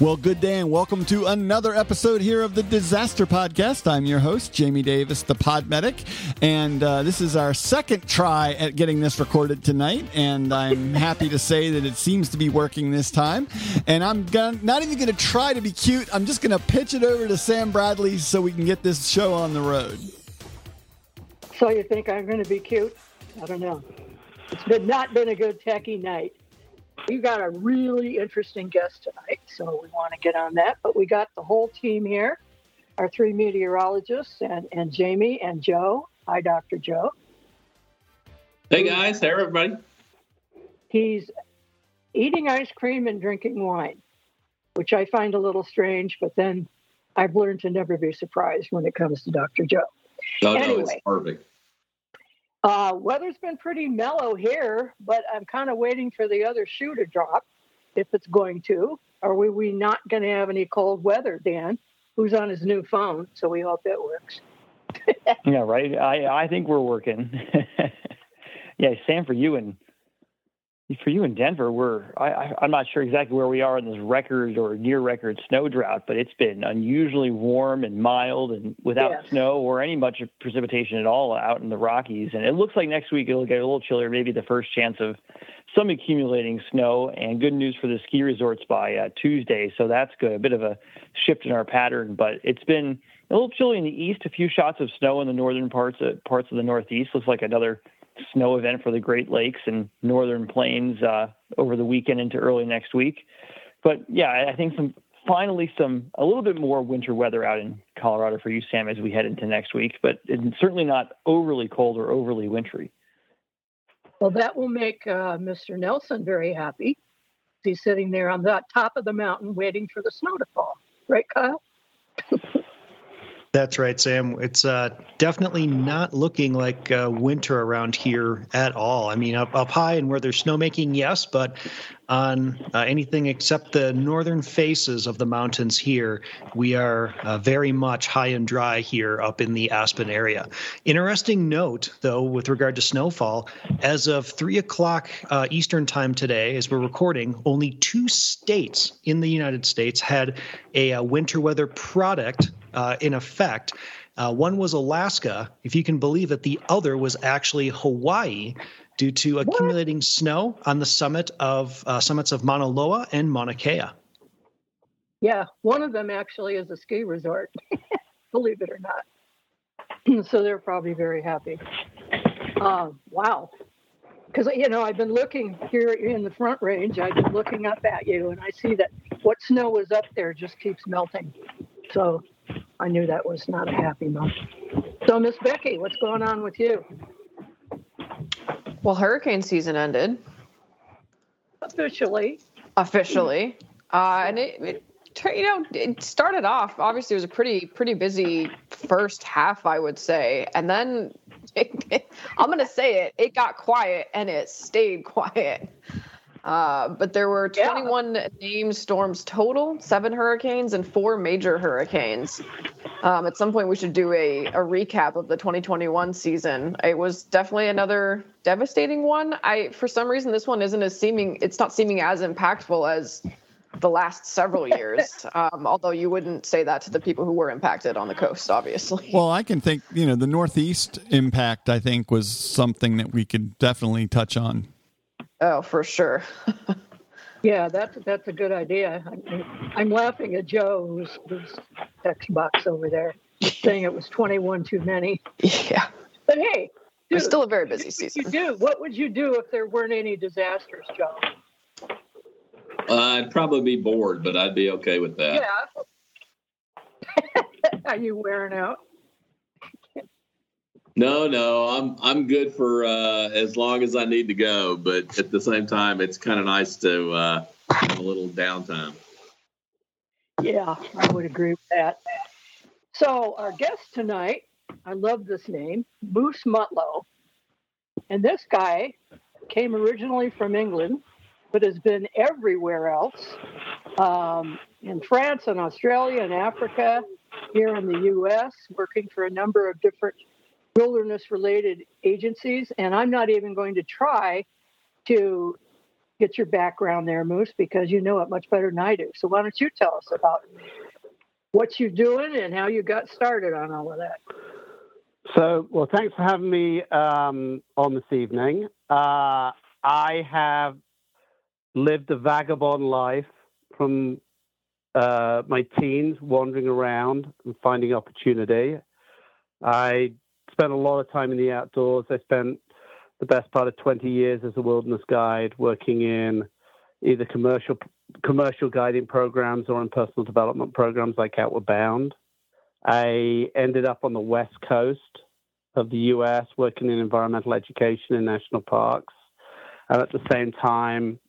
Well, good day and welcome to another episode here of the Disaster Podcast. I'm your host, Jamie Davis, the Pod Medic, and uh, this is our second try at getting this recorded tonight. And I'm happy to say that it seems to be working this time. And I'm gonna, not even going to try to be cute. I'm just going to pitch it over to Sam Bradley so we can get this show on the road. So you think I'm going to be cute? I don't know. It's been not been a good techie night. We've got a really interesting guest tonight, so we want to get on that. But we got the whole team here our three meteorologists and, and Jamie and Joe. Hi, Dr. Joe. Hey, guys. Hey, everybody. He's eating ice cream and drinking wine, which I find a little strange, but then I've learned to never be surprised when it comes to Dr. Joe. No, anyway, no, it's perfect. Uh, weather's been pretty mellow here, but I'm kind of waiting for the other shoe to drop, if it's going to. Are we, we not going to have any cold weather, Dan? Who's on his new phone? So we hope it works. yeah, right. I I think we're working. yeah, Sam, for you and for you in Denver, we're I, am not sure exactly where we are in this record or near record snow drought, but it's been unusually warm and mild and without snow or any much precipitation at all out in the Rockies. And it looks like next week it'll get a little chillier, maybe the first chance of some accumulating snow. And good news for the ski resorts by uh, Tuesday, so that's good. A bit of a shift in our pattern, but it's been a little chilly in the east. A few shots of snow in the northern parts of, parts of the Northeast. Looks like another snow event for the Great Lakes and Northern Plains uh, over the weekend into early next week. But yeah, I think some finally some a little bit more winter weather out in Colorado for you, Sam, as we head into next week. But it's certainly not overly cold or overly wintry. Well, that will make uh, Mr. Nelson very happy. He's sitting there on the top of the mountain waiting for the snow to fall. Right, Kyle? That's right, Sam. It's uh, definitely not looking like uh, winter around here at all. I mean, up, up high and where there's snowmaking, yes, but on uh, anything except the northern faces of the mountains here, we are uh, very much high and dry here up in the Aspen area. Interesting note, though, with regard to snowfall, as of 3 o'clock uh, Eastern time today, as we're recording, only two states in the United States had a, uh, winter weather product uh, in effect. Uh, one was Alaska, if you can believe it. The other was actually Hawaii, due to accumulating what? snow on the summit of uh, summits of Mauna Loa and Mauna Kea. Yeah, one of them actually is a ski resort, believe it or not. so they're probably very happy. Uh, wow. Because, you know, I've been looking here in the front range, I've been looking up at you, and I see that what snow is up there just keeps melting. So I knew that was not a happy month. So, Miss Becky, what's going on with you? Well, hurricane season ended. Officially. Officially. Uh, and it, it, you know, it started off, obviously, it was a pretty, pretty busy first half, I would say. And then it, it, I'm going to say it, it got quiet and it stayed quiet. Uh, but there were 21 yeah. named storms total, seven hurricanes and four major hurricanes. Um, at some point, we should do a, a recap of the 2021 season. It was definitely another devastating one. I, for some reason, this one isn't as seeming. It's not seeming as impactful as the last several years. Um, although you wouldn't say that to the people who were impacted on the coast, obviously. Well, I can think. You know, the Northeast impact. I think was something that we could definitely touch on. Oh, for sure. yeah, that's that's a good idea. I'm, I'm laughing at Joe, who's, who's text over there, saying it was 21 too many. Yeah. But hey, dude, it's still a very busy season. You do. What would you do if there weren't any disasters, Joe? Uh, I'd probably be bored, but I'd be okay with that. Yeah. Are you wearing out? No, no, I'm I'm good for uh, as long as I need to go. But at the same time, it's kind of nice to uh, have a little downtime. Yeah, I would agree with that. So our guest tonight, I love this name, Moose Mutlow, and this guy came originally from England, but has been everywhere else, um, in France and Australia and Africa, here in the U.S., working for a number of different wilderness related agencies. And I'm not even going to try to get your background there, Moose, because you know it much better than I do. So why don't you tell us about what you're doing and how you got started on all of that? So, well, thanks for having me um, on this evening. Uh, I have lived a vagabond life from uh, my teens, wandering around and finding opportunity. I spent a lot of time in the outdoors. I spent the best part of 20 years as a wilderness guide, working in either commercial commercial guiding programs or in personal development programs like Outward Bound. I ended up on the west coast of the U.S. working in environmental education in national parks, and at the same time,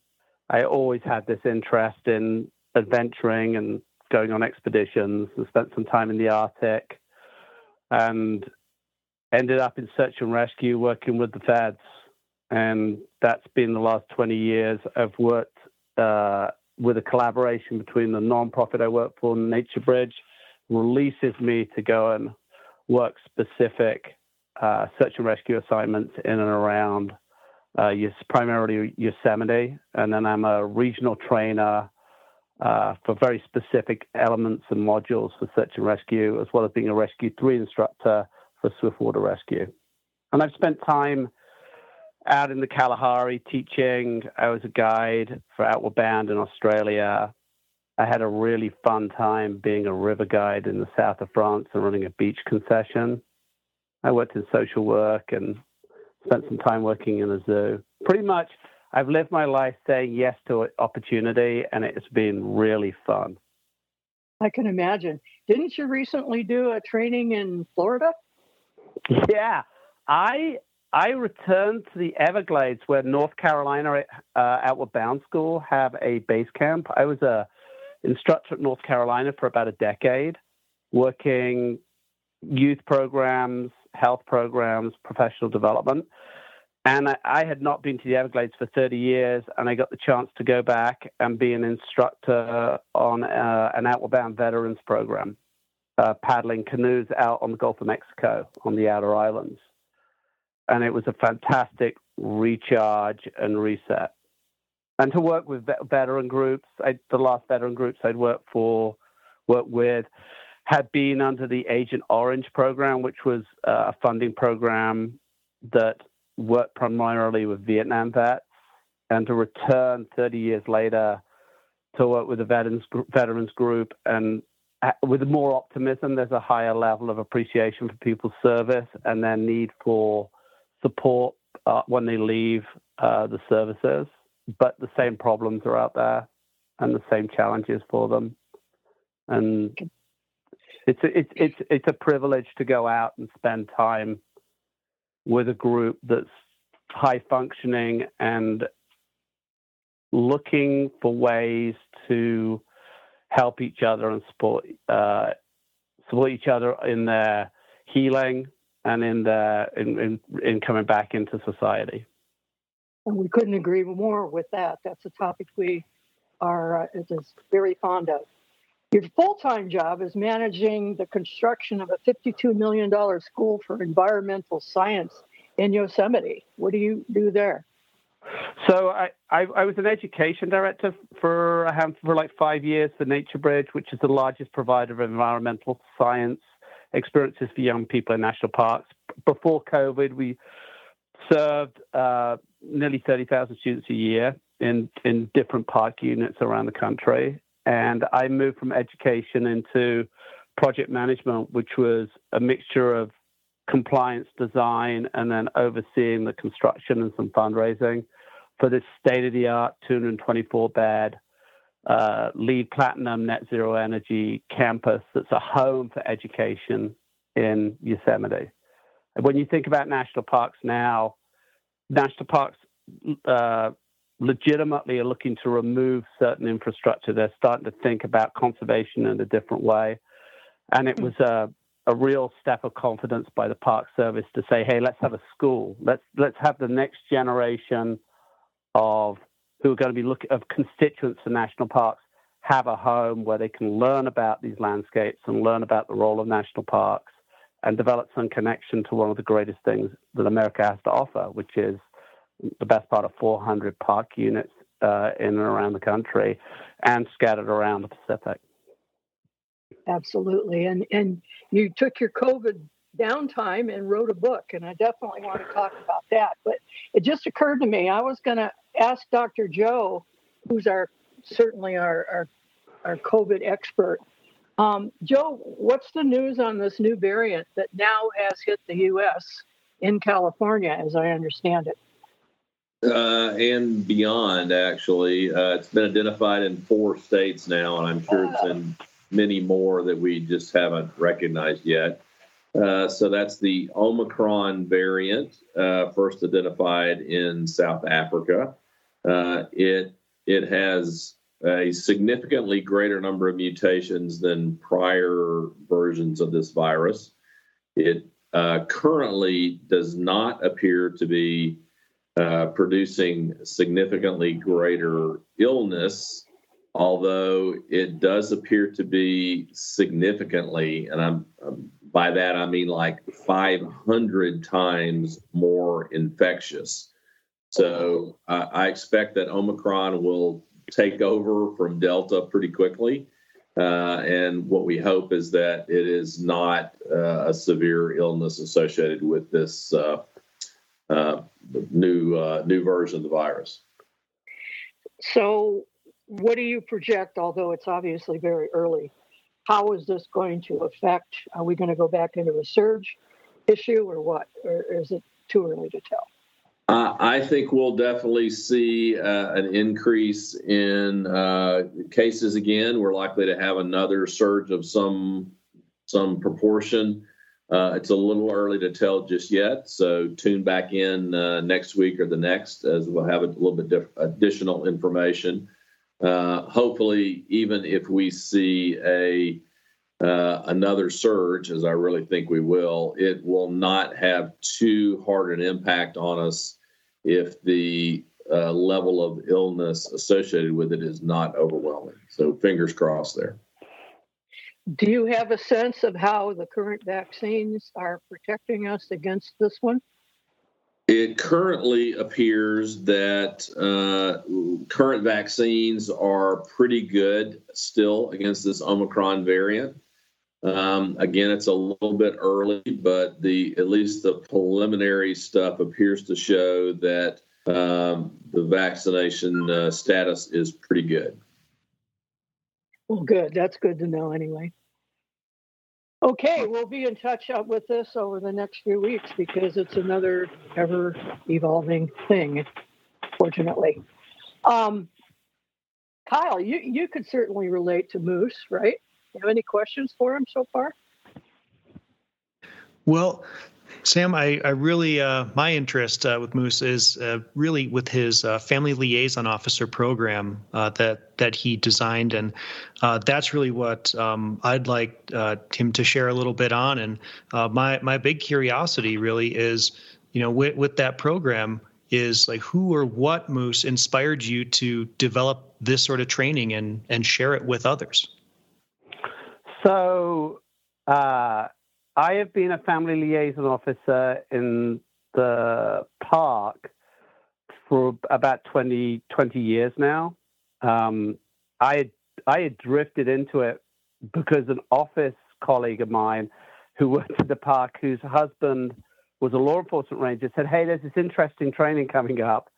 I always had this interest in adventuring and going on expeditions. And spent some time in the Arctic, and ended up in search and rescue working with the feds. And that's been the last 20 years. I've worked uh, with a collaboration between the nonprofit I work for, Nature Bridge, releases me to go and work specific uh, search and rescue assignments in and around uh, primarily Yosemite. And then I'm a regional trainer uh, for very specific elements and modules for search and rescue, as well as being a Rescue 3 instructor for Swiftwater Rescue. And I've spent time out in the Kalahari teaching. I was a guide for Outward Bound in Australia. I had a really fun time being a river guide in the south of France and running a beach concession. I worked in social work and spent some time working in a zoo. Pretty much, I've lived my life saying yes to opportunity, and it's been really fun. I can imagine. Didn't you recently do a training in Florida? Yeah, I I returned to the Everglades where North Carolina uh, Outward Bound School have a base camp. I was a instructor at North Carolina for about a decade, working youth programs, health programs, professional development. And I, I, had not been to the Everglades for 30 years, and I got the chance to go back and be an instructor on uh, an Outward Bound Veterans program uh, paddling canoes out on the Gulf of Mexico on the outer islands. And it was a fantastic recharge and reset. And to work with veteran groups, I, the last veteran groups I'd worked for, worked with, had been under the Agent Orange program, which was uh, a funding program that worked primarily with Vietnam vets. And to return 30 years later to work with the veterans, veterans group and with more optimism, there's a higher level of appreciation for people's service and their need for support uh, when they leave uh, the services. But the same problems are out there and the same challenges for them. And it's it's it's it's a privilege to go out and spend time with a group that's high functioning and looking for ways to help each other and support uh, support each other in their healing and in their in, in, in coming back into society. And we couldn't agree more with that. That's a topic we are uh, is very fond of. Your full-time job is managing the construction of a $52 million school for environmental science in Yosemite. What do you do there? So I, I, I, was an education director for for like five years for Nature Bridge, which is the largest provider of environmental science experiences for young people in national parks. Before COVID, we served uh, nearly 30,000 students a year in, in different park units around the country. And I moved from education into project management, which was a mixture of compliance design and then overseeing the construction and some fundraising for this state of the art 224 bed uh, LEED platinum net zero energy campus that's a home for education in Yosemite. when you think about national parks now, national parks uh, legitimately are looking to remove certain infrastructure. They're starting to think about conservation in a different way. And it was a, a real step of confidence by the Park Service to say, hey, let's have a school. Let's let's have the next generation of who are going to be looking of constituents for national parks have a home where they can learn about these landscapes and learn about the role of national parks and develop some connection to one of the greatest things that America has to offer, which is the best part of 400 park units uh, in and around the country and scattered around the Pacific. Absolutely. And and you took your COVID downtime and wrote a book, and I definitely want to talk about that. But it just occurred to me I was going to ask Dr. Joe, who's our certainly our our, our COVID expert. Um, Joe, what's the news on this new variant that now has hit the U.S. in California, as I understand it? Uh, and beyond, actually. Uh, it's been identified in four states now, and I'm sure it's in many more that we just haven't recognized yet. Uh, so that's the Omicron variant, uh, first identified in South Africa. Uh, it it has a significantly greater number of mutations than prior versions of this virus. It uh, currently does not appear to be uh, producing significantly greater illness, although it does appear to be significantly, and I'm, um, by that I mean like 500 times more infectious. So uh, I expect that Omicron will take over from Delta pretty quickly. Uh, and what we hope is that it is not uh, a severe illness associated with this uh, uh, new uh, new version of the virus. So, what do you project? Although it's obviously very early, how is this going to affect? Are we going to go back into a surge issue, or what? Or is it too early to tell? Uh, I think we'll definitely see uh, an increase in uh, cases again. We're likely to have another surge of some some proportion. Uh, it's a little early to tell just yet, so tune back in uh, next week or the next as we'll have a little bit diff- additional information. Uh, hopefully, even if we see a uh, another surge, as I really think we will, it will not have too hard an impact on us if the uh, level of illness associated with it is not overwhelming. So, fingers crossed there. Do you have a sense of how the current vaccines are protecting us against this one? It currently appears that uh, current vaccines are pretty good still against this Omicron variant. Um, again, it's a little bit early, but the at least the preliminary stuff appears to show that um, the vaccination uh, status is pretty good. Well, good. That's good to know anyway. Okay, we'll be in touch with this over the next few weeks because it's another ever evolving thing, fortunately. Um, Kyle, you, you could certainly relate to Moose, right? You have any questions for him so far? Well, Sam, I, I really, uh, my interest uh, with Moose is uh, really with his uh, family liaison officer program uh, that that he designed, and uh, that's really what um, I'd like him to share a little bit on. And my my big curiosity really is, you know, with, with that program is like who or what Moose inspired you to develop this sort of training and and share it with others. So. I have been a family liaison officer in the park for about 20, 20 years now. Um, I had, I had drifted into it because an office colleague of mine who worked at the park, whose husband was a law enforcement ranger, said, "Hey, there's this interesting training coming up,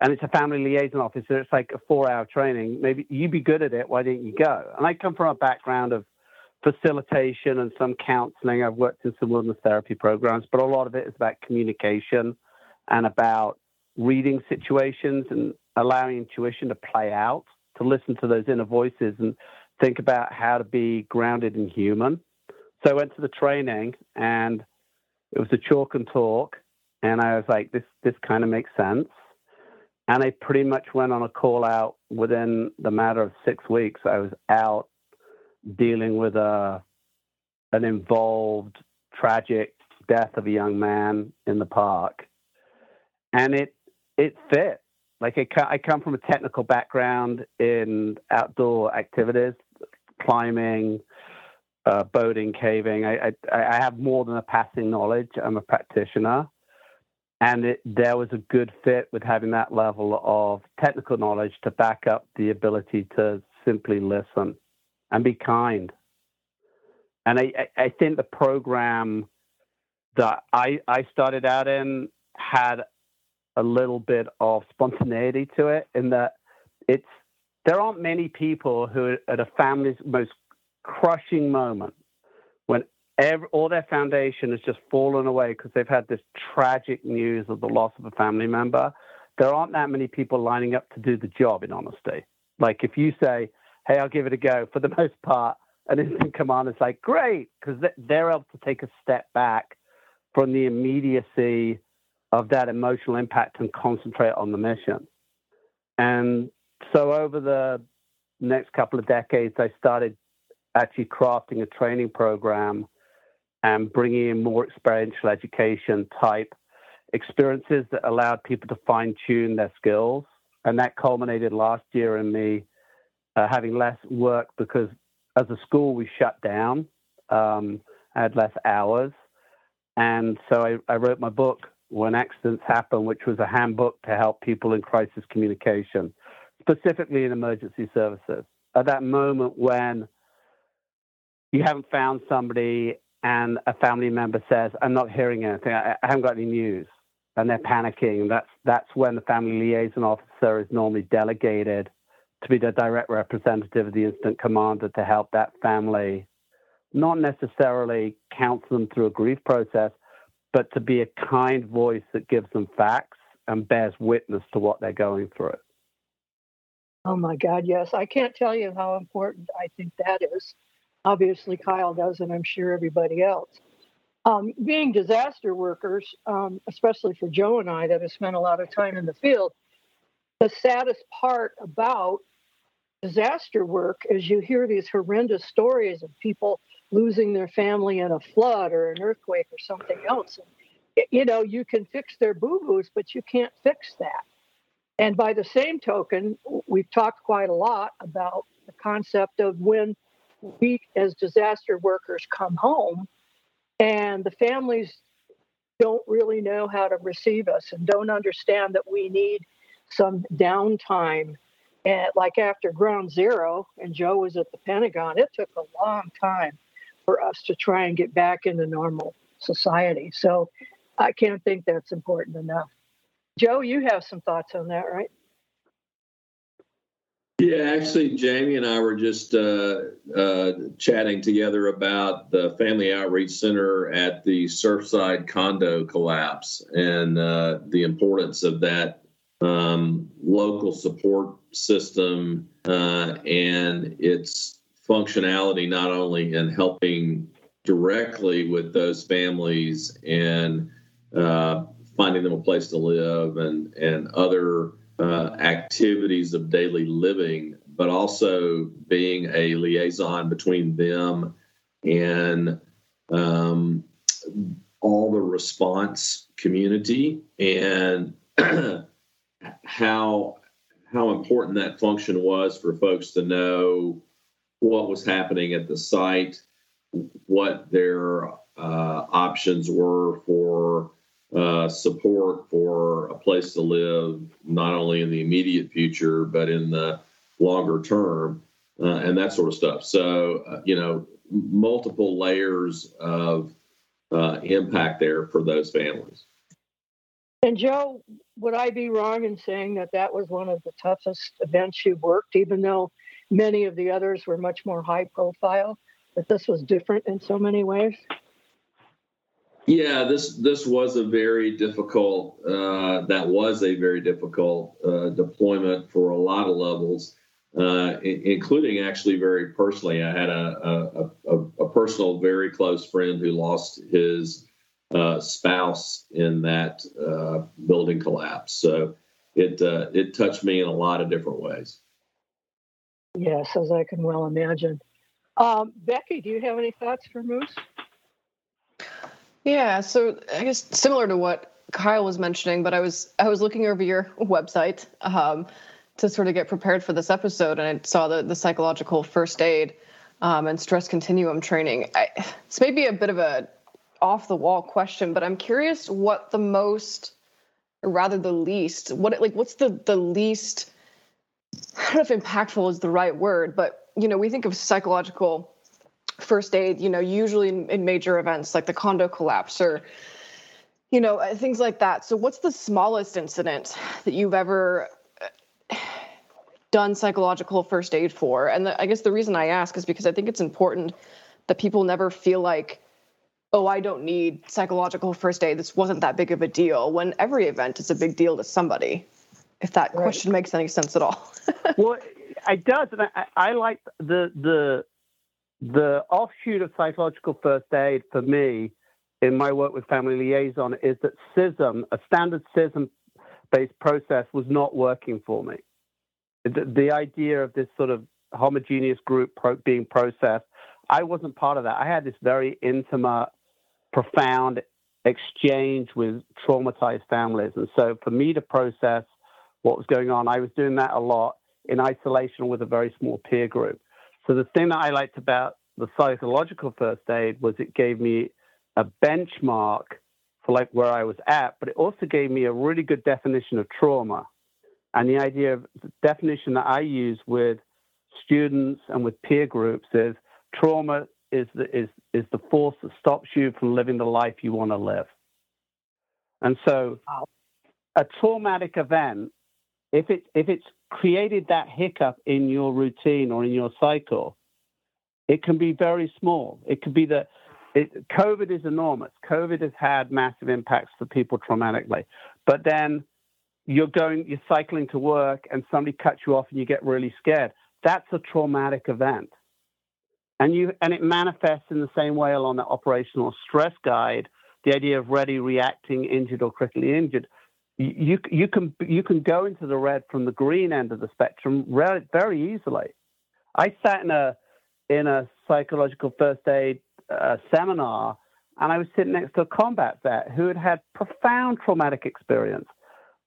and it's a family liaison officer. It's like a four-hour training. Maybe you'd be good at it. Why don't you go?" And I come from a background of facilitation and some counseling. I've worked in some wilderness therapy programs, but a lot of it is about communication and about reading situations and allowing intuition to play out, to listen to those inner voices and think about how to be grounded and human. So I went to the training and it was a chalk and talk. And I was like, this, this kind of makes sense. And I pretty much went on a call out within the matter of six weeks. I was out dealing with a an involved tragic death of a young man in the park, and it it fit. Like it, I come from a technical background in outdoor activities, climbing, uh, boating, caving. I, I, I have more than a passing knowledge. I'm a practitioner, and it, there was a good fit with having that level of technical knowledge to back up the ability to simply listen and be kind. And I, I think the program that I, I started out in had a little bit of spontaneity to it in that it's there aren't many people who at a family's most crushing moment when every, all their foundation has just fallen away because they've had this tragic news of the loss of a family member there aren't that many people lining up to do the job in honesty like if you say hey i'll give it a go for the most part an incident command is like great because they're able to take a step back from the immediacy of that emotional impact and concentrate on the mission and so over the next couple of decades i started actually crafting a training program and bringing in more experiential education type experiences that allowed people to fine tune their skills. And that culminated last year in me uh, having less work because as a school we shut down, um, I had less hours. And so I, I wrote my book, When Accidents Happen, which was a handbook to help people in crisis communication, specifically in emergency services. At that moment when you haven't found somebody and a family member says, I'm not hearing anything, I, I haven't got any news, and they're panicking, that's, that's when the family liaison officer is normally delegated to be the direct representative of the incident commander to help that family not necessarily counsel them through a grief process, but to be a kind voice that gives them facts and bears witness to what they're going through. Oh my God, yes. I can't tell you how important I think that is obviously Kyle does, and I'm sure everybody else. Um, being disaster workers, um, especially for Joe and I that have spent a lot of time in the field, the saddest part about disaster work is you hear these horrendous stories of people losing their family in a flood or an earthquake or something else. And, you know, you can fix their boo boos, but you can't fix that. And by the same token, we've talked quite a lot about the concept of when we as disaster workers come home and the families don't really know how to receive us and don't understand that we need some downtime and like after ground zero and joe was at the pentagon it took a long time for us to try and get back into normal society. So i can't think that's important enough. Joe you have some thoughts on that right? Yeah, actually, Jamie and I were just uh, uh, chatting together about the Family Outreach Center at the Surfside condo collapse and uh, the importance of that um, local support system uh, and its functionality, not only in helping directly with those families and uh, finding them a place to live and, and other uh, activities of daily living, but also being a liaison between them and um, all the response community and how how important that function was for folks to know what was happening at the site, what their uh, options were for uh, support for a place to live, not only in the immediate future, but in the longer term, uh, and that sort of stuff. So, uh, you know, multiple layers of uh, impact there for those families. And Joe, would I be wrong in saying that that was one of the toughest events you worked, even though many of the others were much more high profile? That this was different in so many ways? Yeah, this this was a very difficult. Uh, that was a very difficult uh, deployment for a lot of levels, uh, including actually very personally. I had a, a, a, a personal, very close friend who lost his uh, spouse in that uh, building collapse. So it uh, it touched me in a lot of different ways. Yes, as I can well imagine. Um, Becky, do you have any thoughts for Moose? Yeah, so I guess similar to what Kyle was mentioning, but I was I was looking over your website um, to sort of get prepared for this episode, and I saw the the psychological first aid um, and stress continuum training. I, this may be a bit of a off the wall question, but I'm curious what the most or rather the least what like what's the the least i don't know if impactful is the right word but you know we think of psychological first aid you know usually in, in major events like the condo collapse or you know uh, things like that. So what's the smallest incident that you've ever uh, done psychological first aid for? And the, i guess the reason i ask is because i think it's important that people never feel like oh, I don't need psychological first aid. This wasn't that big of a deal. When every event is a big deal to somebody, if that right. question makes any sense at all. well, it does, and I, I like the the the offshoot of psychological first aid for me in my work with family liaison is that CISM, a standard CISM based process, was not working for me. The, the idea of this sort of homogeneous group pro- being processed, I wasn't part of that. I had this very intimate profound exchange with traumatized families. And so for me to process what was going on, I was doing that a lot in isolation with a very small peer group. So the thing that I liked about the psychological first aid was it gave me a benchmark for like where I was at, but it also gave me a really good definition of trauma. And the idea of the definition that I use with students and with peer groups is trauma is the, is, is the force that stops you from living the life you want to live. And so, a traumatic event, if it if it's created that hiccup in your routine or in your cycle, it can be very small. It could be that it, COVID is enormous. COVID has had massive impacts for people traumatically, but then you're going, you're cycling to work, and somebody cuts you off, and you get really scared. That's a traumatic event and you and it manifests in the same way along that operational stress guide. The idea of ready, reacting, injured, or critically injured. You you can you can go into the red from the green end of the spectrum very easily. I sat in a in a psychological first aid uh, seminar, and I was sitting next to a combat vet who had had profound traumatic experience,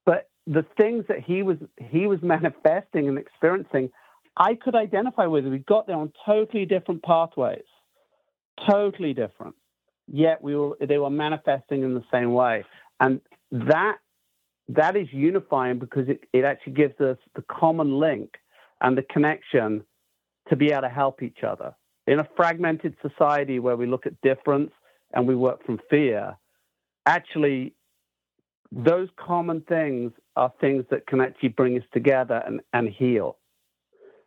but the things that he was he was manifesting and experiencing I could identify with. It. We got there on totally different pathways, totally different. Yet we were they were manifesting in the same way, and that that is unifying because it, it actually gives us the common link and the connection to be able to help each other. In a fragmented society where we look at difference and we work from fear, actually, those common things are things that can actually bring us together and, and heal.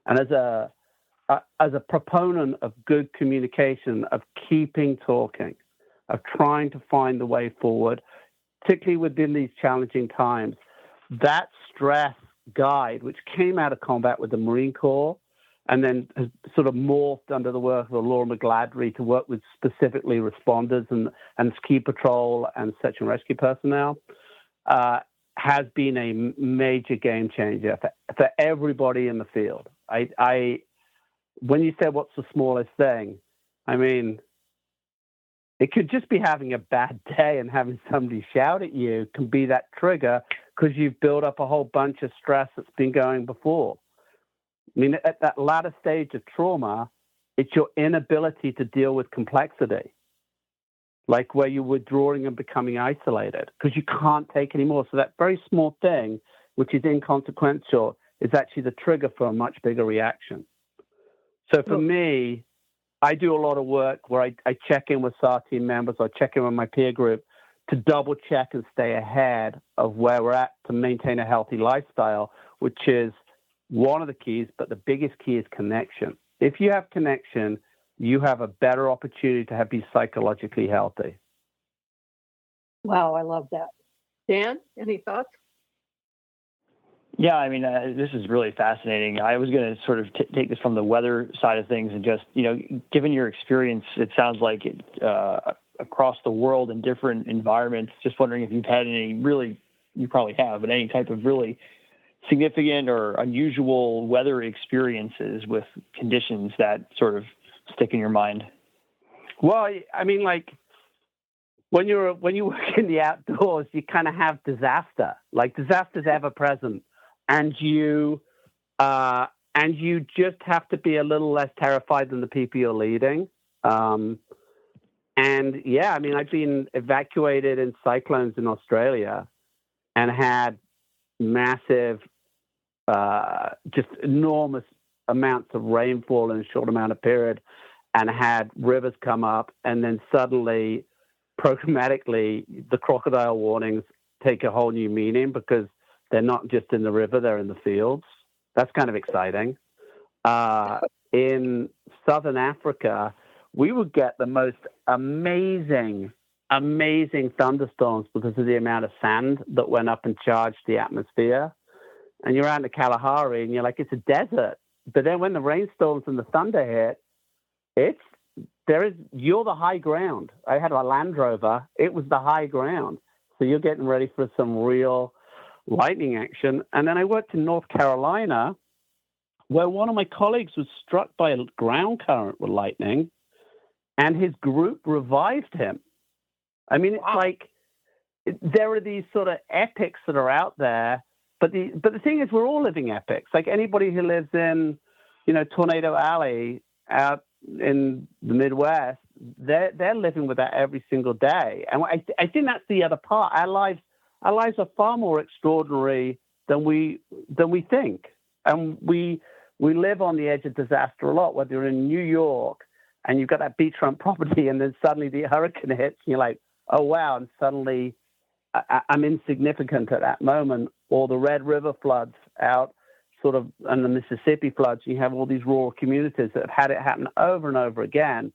And as a as a proponent of good communication, of keeping talking, of trying to find the way forward, particularly within these challenging times, that stress guide, which came out of combat with the Marine Corps and then has sort of morphed under the work of Laura McGladrey to work with specifically responders and, and ski patrol and search and rescue personnel, uh, has been a major game changer for, for everybody in the field. I, I, when you say what's the smallest thing, I mean, it could just be having a bad day and having somebody shout at you can be that trigger because you've built up a whole bunch of stress that's been going before. I mean, at that latter stage of trauma, it's your inability to deal with complexity, like where you're withdrawing and becoming isolated because you can't take anymore. So that very small thing, which is inconsequential, is actually the trigger for a much bigger reaction. So for me, I do a lot of work where I, I check in with SAR team members or check in with my peer group to double check and stay ahead of where we're at to maintain a healthy lifestyle, which is one of the keys, but the biggest key is connection. If you have connection, you have a better opportunity to have, be psychologically healthy. Wow, I love that. Dan, any thoughts? Yeah, I mean, uh, this is really fascinating. I was going to sort of t- take this from the weather side of things and just, you know, given your experience, it sounds like it, uh, across the world in different environments. Just wondering if you've had any really, you probably have, but any type of really significant or unusual weather experiences with conditions that sort of stick in your mind. Well, I mean, like when you're when you work in the outdoors, you kind of have disaster. Like disaster's ever present and you uh, and you just have to be a little less terrified than the people you're leading. Um, and yeah, I mean, I've been evacuated in cyclones in Australia, and had massive, uh, just enormous amounts of rainfall in a short amount of period, and had rivers come up, and then suddenly, programmatically, the crocodile warnings take a whole new meaning because they're not just in the river; they're in the fields. That's kind of exciting. Uh, in southern Africa, we would get the most amazing, amazing thunderstorms because of the amount of sand that went up and charged the atmosphere. And you're out in the Kalahari and you're like, it's a desert. But then when the rainstorms and the thunder hit, it's there is you're the high ground. I had a Land Rover. It was the high ground. So you're getting ready for some real lightning action. And then I worked in North Carolina where one of my colleagues was struck by a ground current with lightning and his group revived him. I mean, it's like there are these sort of epics that are out there, but the but the thing is, we're all living epics. Like anybody who lives in, you know, Tornado Alley out in the Midwest, they're they're living with that every single day. And I I think that's the other part. Our lives our lives are far more extraordinary than we than we think, and we we live on the edge of disaster a lot. Whether you're in New York and you've got that beachfront property, and then suddenly the hurricane hits, and you're like, oh wow, and suddenly I, am insignificant at that moment. Or the Red River floods out, sort of, and the Mississippi floods. You have all these rural communities that have had it happen over and over again.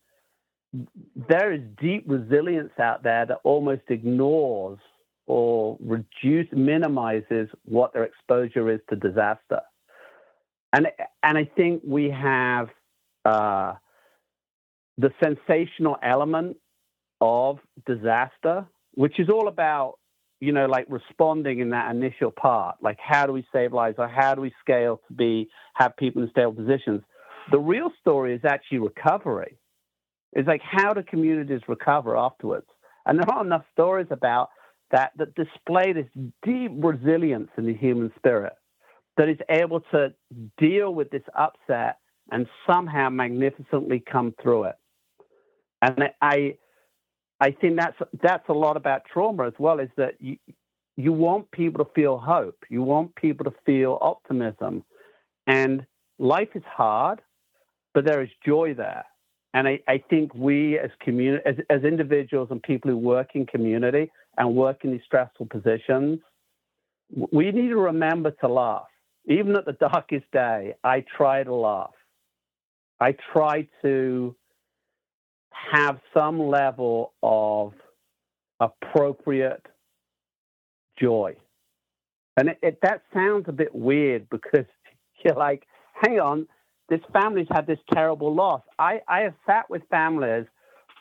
There is deep resilience out there that almost ignores or reduce minimizes what their exposure is to disaster. And and I think we have uh, the sensational element of disaster, which is all about, you know, like responding in that initial part, like how do we save lives or how do we scale to be have people in stable positions. The real story is actually recovery. It's like how do communities recover afterwards? And there aren't enough stories about that that display this deep resilience in the human spirit that is able to deal with this upset and somehow magnificently come through it. And I, I think that's that's a lot about trauma as well. Is that you you want people to feel hope, you want people to feel optimism, and life is hard, but there is joy there. And I, I think we as community, as, as individuals and people who work in community and work in these stressful positions, we need to remember to laugh. Even at the darkest day, I try to laugh. I try to have some level of appropriate joy. And it, it, that sounds a bit weird because you're like, hang on, this family's had this terrible loss. I, I have sat with families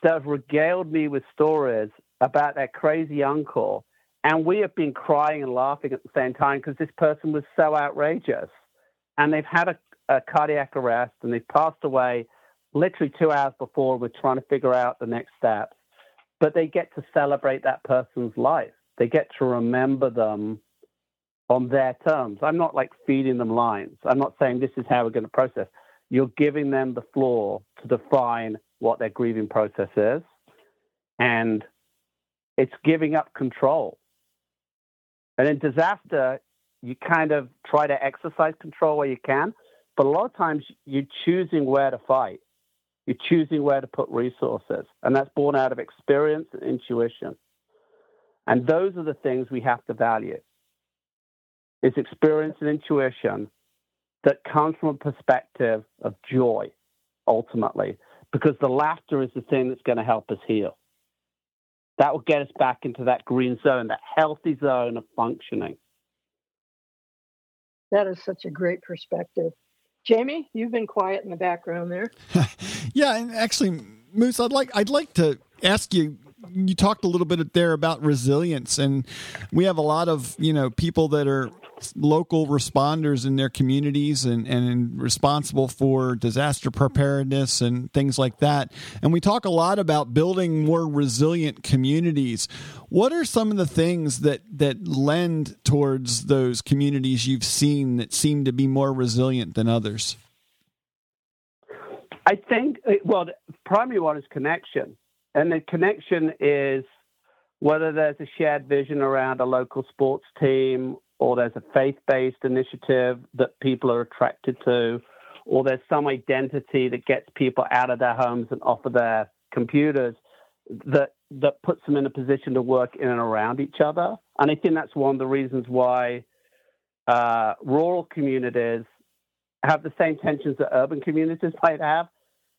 that have regaled me with stories about their crazy uncle, and we have been crying and laughing at the same time because this person was so outrageous. And they've had a, a cardiac arrest and they've passed away literally two hours before we're trying to figure out the next steps. But they get to celebrate that person's life. They get to remember them on their terms. I'm not like feeding them lines. I'm not saying this is how we're going to process. You're giving them the floor to define what their grieving process is. And it's giving up control. And in disaster, you kind of try to exercise control where you can, but a lot of times you're choosing where to fight. You're choosing where to put resources, and that's born out of experience and intuition. And those are the things we have to value. It's experience and intuition that comes from a perspective of joy, ultimately, because the laughter is the thing that's going to help us heal. That will get us back into that green zone, that healthy zone of functioning. That is such a great perspective. Jamie, you've been quiet in the background there. yeah, and actually, Moose, I'd like I'd like to ask you. You talked a little bit there about resilience, and we have a lot of you know people that are local responders in their communities and, and responsible for disaster preparedness and things like that. And we talk a lot about building more resilient communities. What are some of the things that, that lend towards those communities you've seen that seem to be more resilient than others? I think, uh, well, the primary one is connection. And the connection is whether there's a shared vision around a local sports team or there's a faith-based initiative that people are attracted to or there's some identity that gets people out of their homes and off of their computers that that puts them in a position to work in and around each other. And I think that's one of the reasons why uh, rural communities have the same tensions that urban communities might have.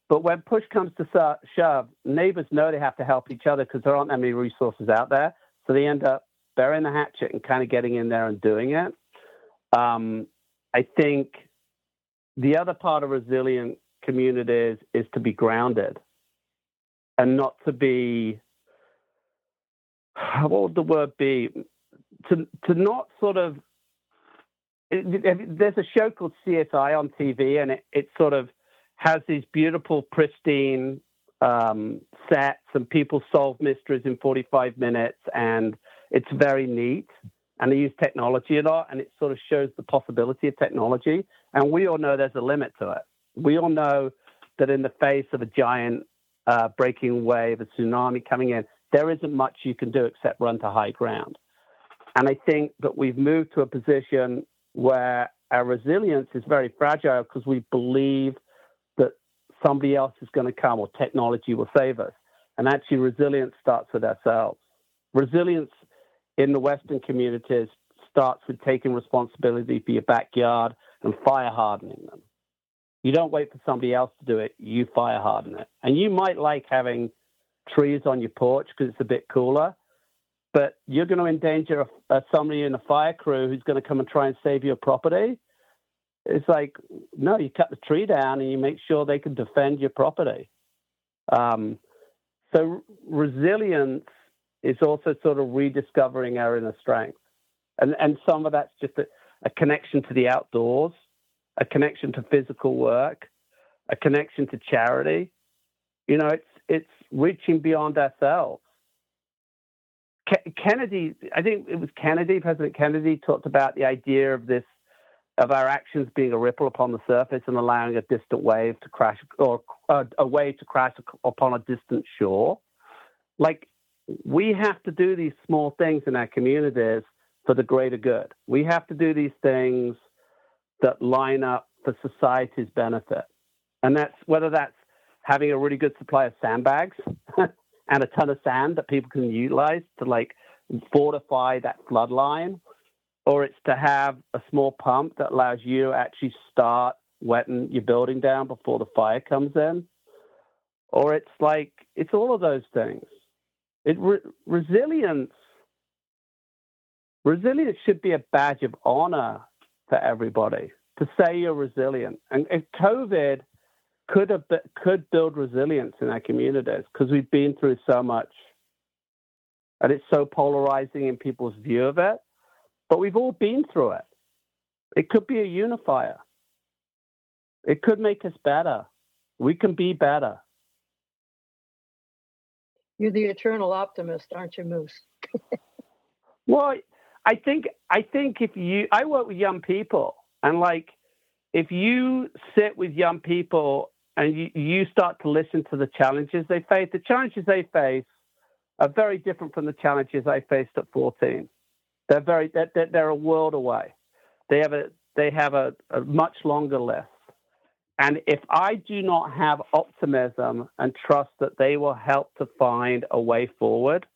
But when push comes to shove, neighbors know they have to help each other because there aren't that many resources out there. So they end up burying the hatchet and kind of getting in there and doing it. Um, I think the other part of resilient communities is to be grounded and not to be what would the word be to to not sort of there's a show called CSI on TV and it, it sort of has these beautiful pristine um, sets and people solve mysteries in 45 minutes and it's very neat and they use technology a lot and it sort of shows the possibility of technology and we all know there's a limit to it we all know that in the face of a giant uh, breaking wave, a tsunami coming in, there isn't much you can do except run to high ground. And I think that we've moved to a position where our resilience is very fragile because we believe that somebody else is going to come or technology will save us. And actually, resilience starts with ourselves. Resilience in the Western communities starts with taking responsibility for your backyard and fire hardening them. You don't wait for somebody else to do it. You fire harden it. And you might like having trees on your porch because it's a bit cooler, but you're going to endanger a, a, somebody in a fire crew who's going to come and try and save your property. It's like, no, you cut the tree down and you make sure they can defend your property. Um, so resilience is also sort of rediscovering our inner strength. And, and some of that's just a, a connection to the outdoors a connection to physical work, a connection to charity. You know, it's it's reaching beyond ourselves. Ke- Kennedy, I think it was Kennedy, President Kennedy talked about the idea of this of our actions being a ripple upon the surface and allowing a distant wave to crash or uh, a wave to crash upon a distant shore. Like we have to do these small things in our communities for the greater good. We have to do these things that line up for society's benefit. And that's whether that's having a really good supply of sandbags and a ton of sand that people can utilize to like fortify that flood line, or it's to have a small pump that allows you to actually start wetting your building down before the fire comes in. Or it's like, it's all of those things. It re- resilience, resilience should be a badge of honor for everybody to say you're resilient. And, and COVID could have could build resilience in our communities because we've been through so much, and it's so polarizing in people's view of it. But we've all been through it. It could be a unifier. It could make us better. We can be better. You're the eternal optimist, aren't you, Moose? well, I think I think if you I work with young people and like if you sit with young people and you, you start to listen to the challenges they face, the challenges they face are very different from the challenges I faced at 14. They're very they're, they're a world away. They have a they have a, a much longer list. And if I do not have optimism and trust that they will help to find a way forward,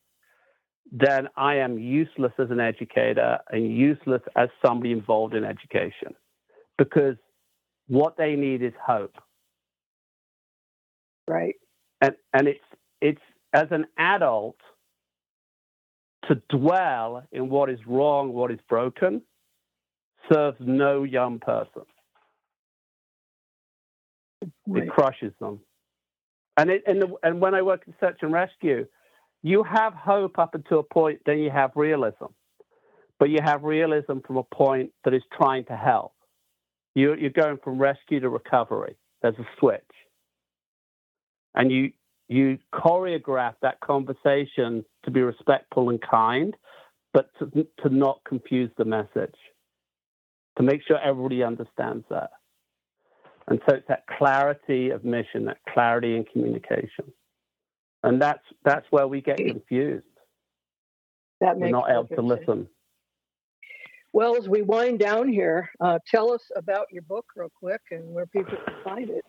then I am useless as an educator and useless as somebody involved in education because what they need is hope. Right. And and it's it's as an adult to dwell in what is wrong, what is broken, serves no young person. Right. It crushes them. And it, and, the, and when I work in search and rescue, you have hope up until a point, then you have realism. But you have realism from a point that is trying to help. You're, you're going from rescue to recovery. There's a switch. And you, you choreograph that conversation to be respectful and kind, but to, to not confuse the message, to make sure everybody understands that. And so it's that clarity of mission, that clarity in communication. And that's, that's where we get confused. that we're not able to sense. listen. Well, as we wind down here, uh, tell us about your book real quick and where people can find it.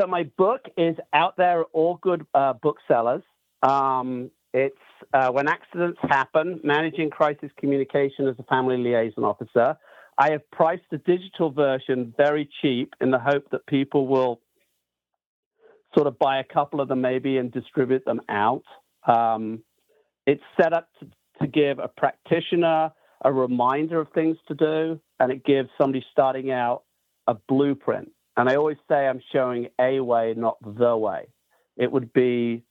So my book is out there at all good uh, booksellers. Um, it's uh, when accidents happen, managing crisis communication as a family liaison officer. I have priced the digital version very cheap in the hope that people will sort of buy a couple of them maybe and distribute them out. Um, it's set up to, to give a practitioner a reminder of things to do, and it gives somebody starting out a blueprint. And I always say I'm showing a way, not the way. It would be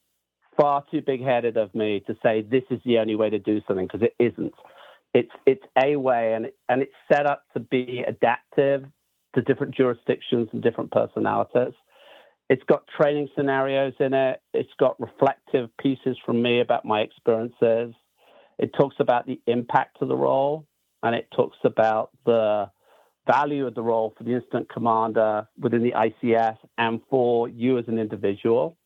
far too big headed of me to say this is the only way to do something because it isn't. It's it's a way and and it's set up to be adaptive to different jurisdictions and different personalities. It's got training scenarios in it. It's got reflective pieces from me about my experiences. It talks about the impact of the role and it talks about the value of the role for the incident commander within the ICS and for you as an individual.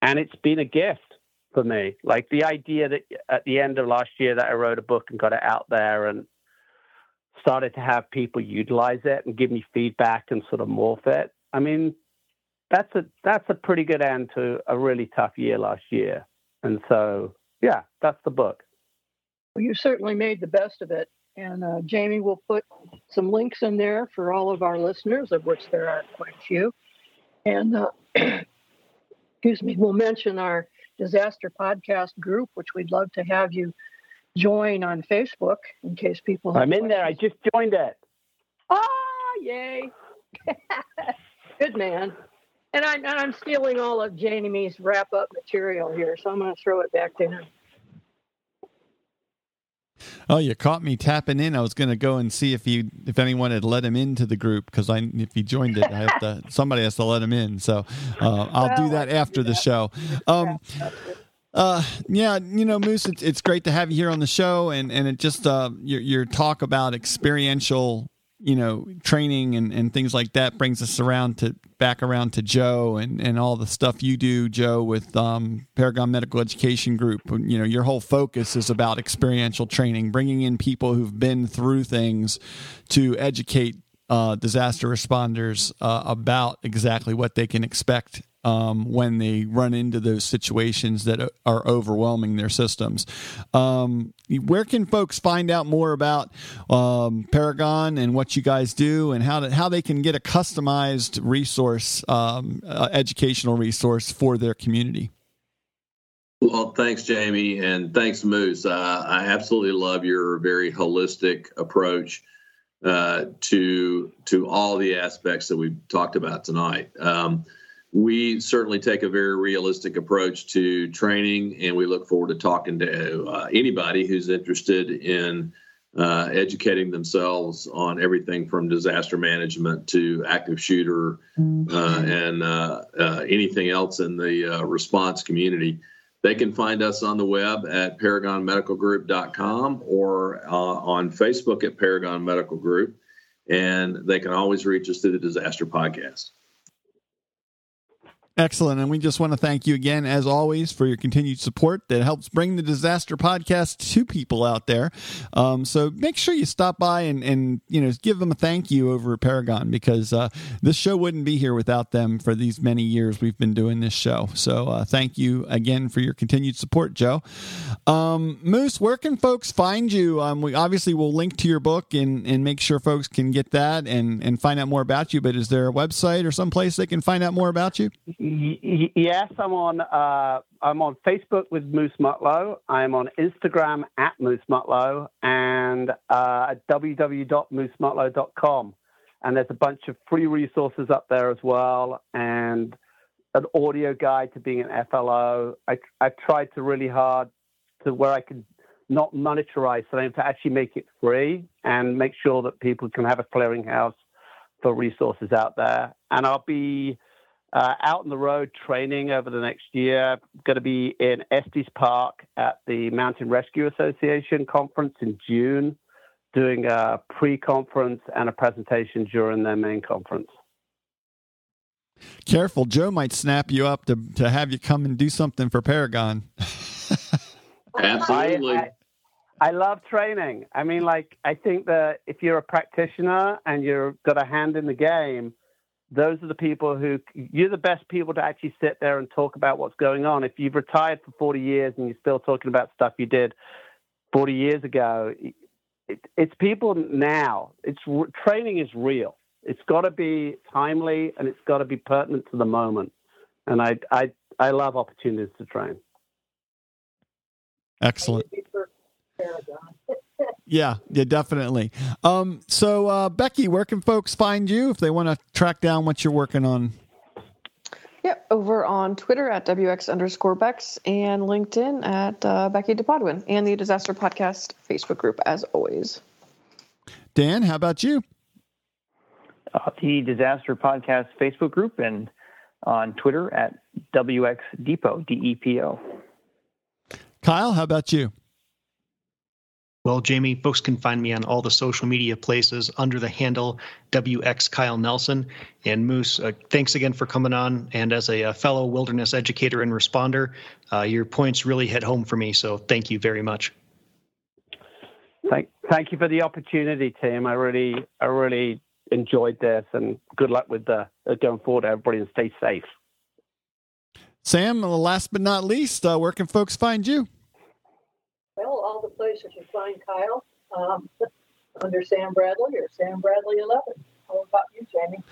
And it's been a gift for me. Like the idea that at the end of last year that I wrote a book and got it out there and started to have people utilize it and give me feedback and sort of morph it. I mean, that's a that's a pretty good end to a really tough year last year. And so, yeah, that's the book. Well, you certainly made the best of it. And uh, Jamie will put some links in there for all of our listeners, of which there are quite a few. And uh, excuse me, we'll mention our disaster podcast group, which we'd love to have you join on Facebook in case people. I'm in there. I just joined it. Ah, yay! Good man. And I'm, and I'm stealing all of Jamie's wrap up material here, so I'm going to throw it back to him. Oh, you caught me tapping in. I was going to go and see if you if anyone had let him into the group because I, if he joined it, I have to. somebody has to let him in. So uh, I'll do that after the show. Um, uh, yeah, you know, Moose, it's, it's great to have you here on the show, and and it just uh, your your talk about experiential, you know, training and, and things like that brings us around to back around to Joe and, and all the stuff you do, Joe, with um, Paragon Medical Education Group. You know, your whole focus is about experiential training, bringing in people who've been through things to educate uh, disaster responders uh, about exactly what they can expect um, when they run into those situations that are overwhelming their systems. Um, where can folks find out more about um, Paragon and what you guys do, and how to, how they can get a customized resource, uh, educational resource for their community? Well, thanks, Jamie, and thanks, Moose. Uh, I absolutely love your very holistic approach uh, to to all the aspects that we've talked about tonight. Um, we certainly take a very realistic approach to training, and we look forward to talking to uh, anybody who's interested in uh, educating themselves on everything from disaster management to active shooter uh, and uh, uh, anything else in the uh, response community. They can find us on the web at paragonmedicalgroup.com or uh, on Facebook at Paragon Medical Group. And they can always reach us through the Disaster Podcast. Excellent. And we just want to thank you again, as always, for your continued support that helps bring the Disaster Podcast to people out there. Um, so make sure you stop by and, and, you know, give them a thank you over at Paragon because uh, this show wouldn't be here without them for these many years we've been doing this show. So uh, thank you again for your continued support, Joe. Um, Moose, where can folks find you? Um, we obviously will link to your book and, and make sure folks can get that and, and find out more about you. But is there a website or someplace they can find out more about you? Yes, I'm on. Uh, I'm on Facebook with Moose Mutlow. I'm on Instagram at Moose Mutlow and uh, at www.moosemutlow.com. And there's a bunch of free resources up there as well, and an audio guide to being an FLO. I I tried to really hard to where I could not monetize something to actually make it free and make sure that people can have a clearinghouse for resources out there. And I'll be uh, out on the road training over the next year. Going to be in Estes Park at the Mountain Rescue Association conference in June, doing a pre-conference and a presentation during their main conference. Careful, Joe might snap you up to to have you come and do something for Paragon. Absolutely. I, I, I love training. I mean, like, I think that if you're a practitioner and you've got a hand in the game, those are the people who you're the best people to actually sit there and talk about what's going on. If you've retired for 40 years and you're still talking about stuff you did 40 years ago, it, it's people now. It's training is real. It's got to be timely and it's got to be pertinent to the moment. And I, I, I love opportunities to train. Excellent. Yeah, yeah, definitely. Um, so, uh, Becky, where can folks find you if they want to track down what you're working on? Yep, over on Twitter at WX underscore Bex and LinkedIn at uh, Becky DePodwin and the Disaster Podcast Facebook group as always. Dan, how about you? Uh, the Disaster Podcast Facebook group and on Twitter at WX Depot, D E P O. Kyle, how about you? Well, Jamie, folks can find me on all the social media places under the handle WX Kyle Nelson. And Moose, uh, thanks again for coming on. And as a, a fellow wilderness educator and responder, uh, your points really hit home for me. So thank you very much. Thank, thank you for the opportunity, Tim. I really, I really enjoyed this, and good luck with the uh, going forward, everybody, and stay safe. Sam, last but not least, uh, where can folks find you? The places you find Kyle um, under Sam Bradley or Sam Bradley 11. How about you, Jamie?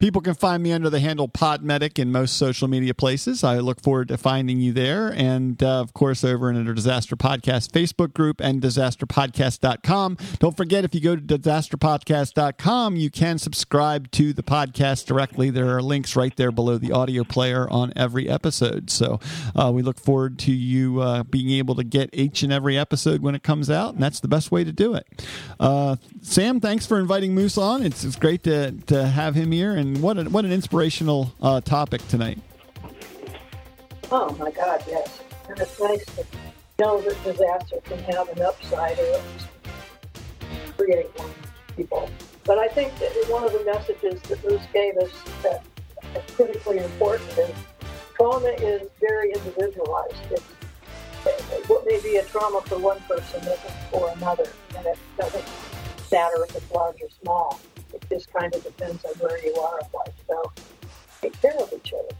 People can find me under the handle Podmedic in most social media places. I look forward to finding you there. And uh, of course, over in the Disaster Podcast Facebook group and disasterpodcast.com. Don't forget, if you go to disasterpodcast.com, you can subscribe to the podcast directly. There are links right there below the audio player on every episode. So uh, we look forward to you uh, being able to get each and every episode when it comes out. And that's the best way to do it. Uh, Sam, thanks for inviting Moose on. It's, it's great to, to have him here. And what an, what an inspirational uh, topic tonight. Oh my God, yes, and it's nice to know that disaster can have an upside or create one people. But I think that one of the messages that Bruce gave us that is critically important is trauma is very individualized. It's, what may be a trauma for one person isn't for another, and it doesn't matter if it's large or small. It just kind of depends on where you are in life. So take care of each other.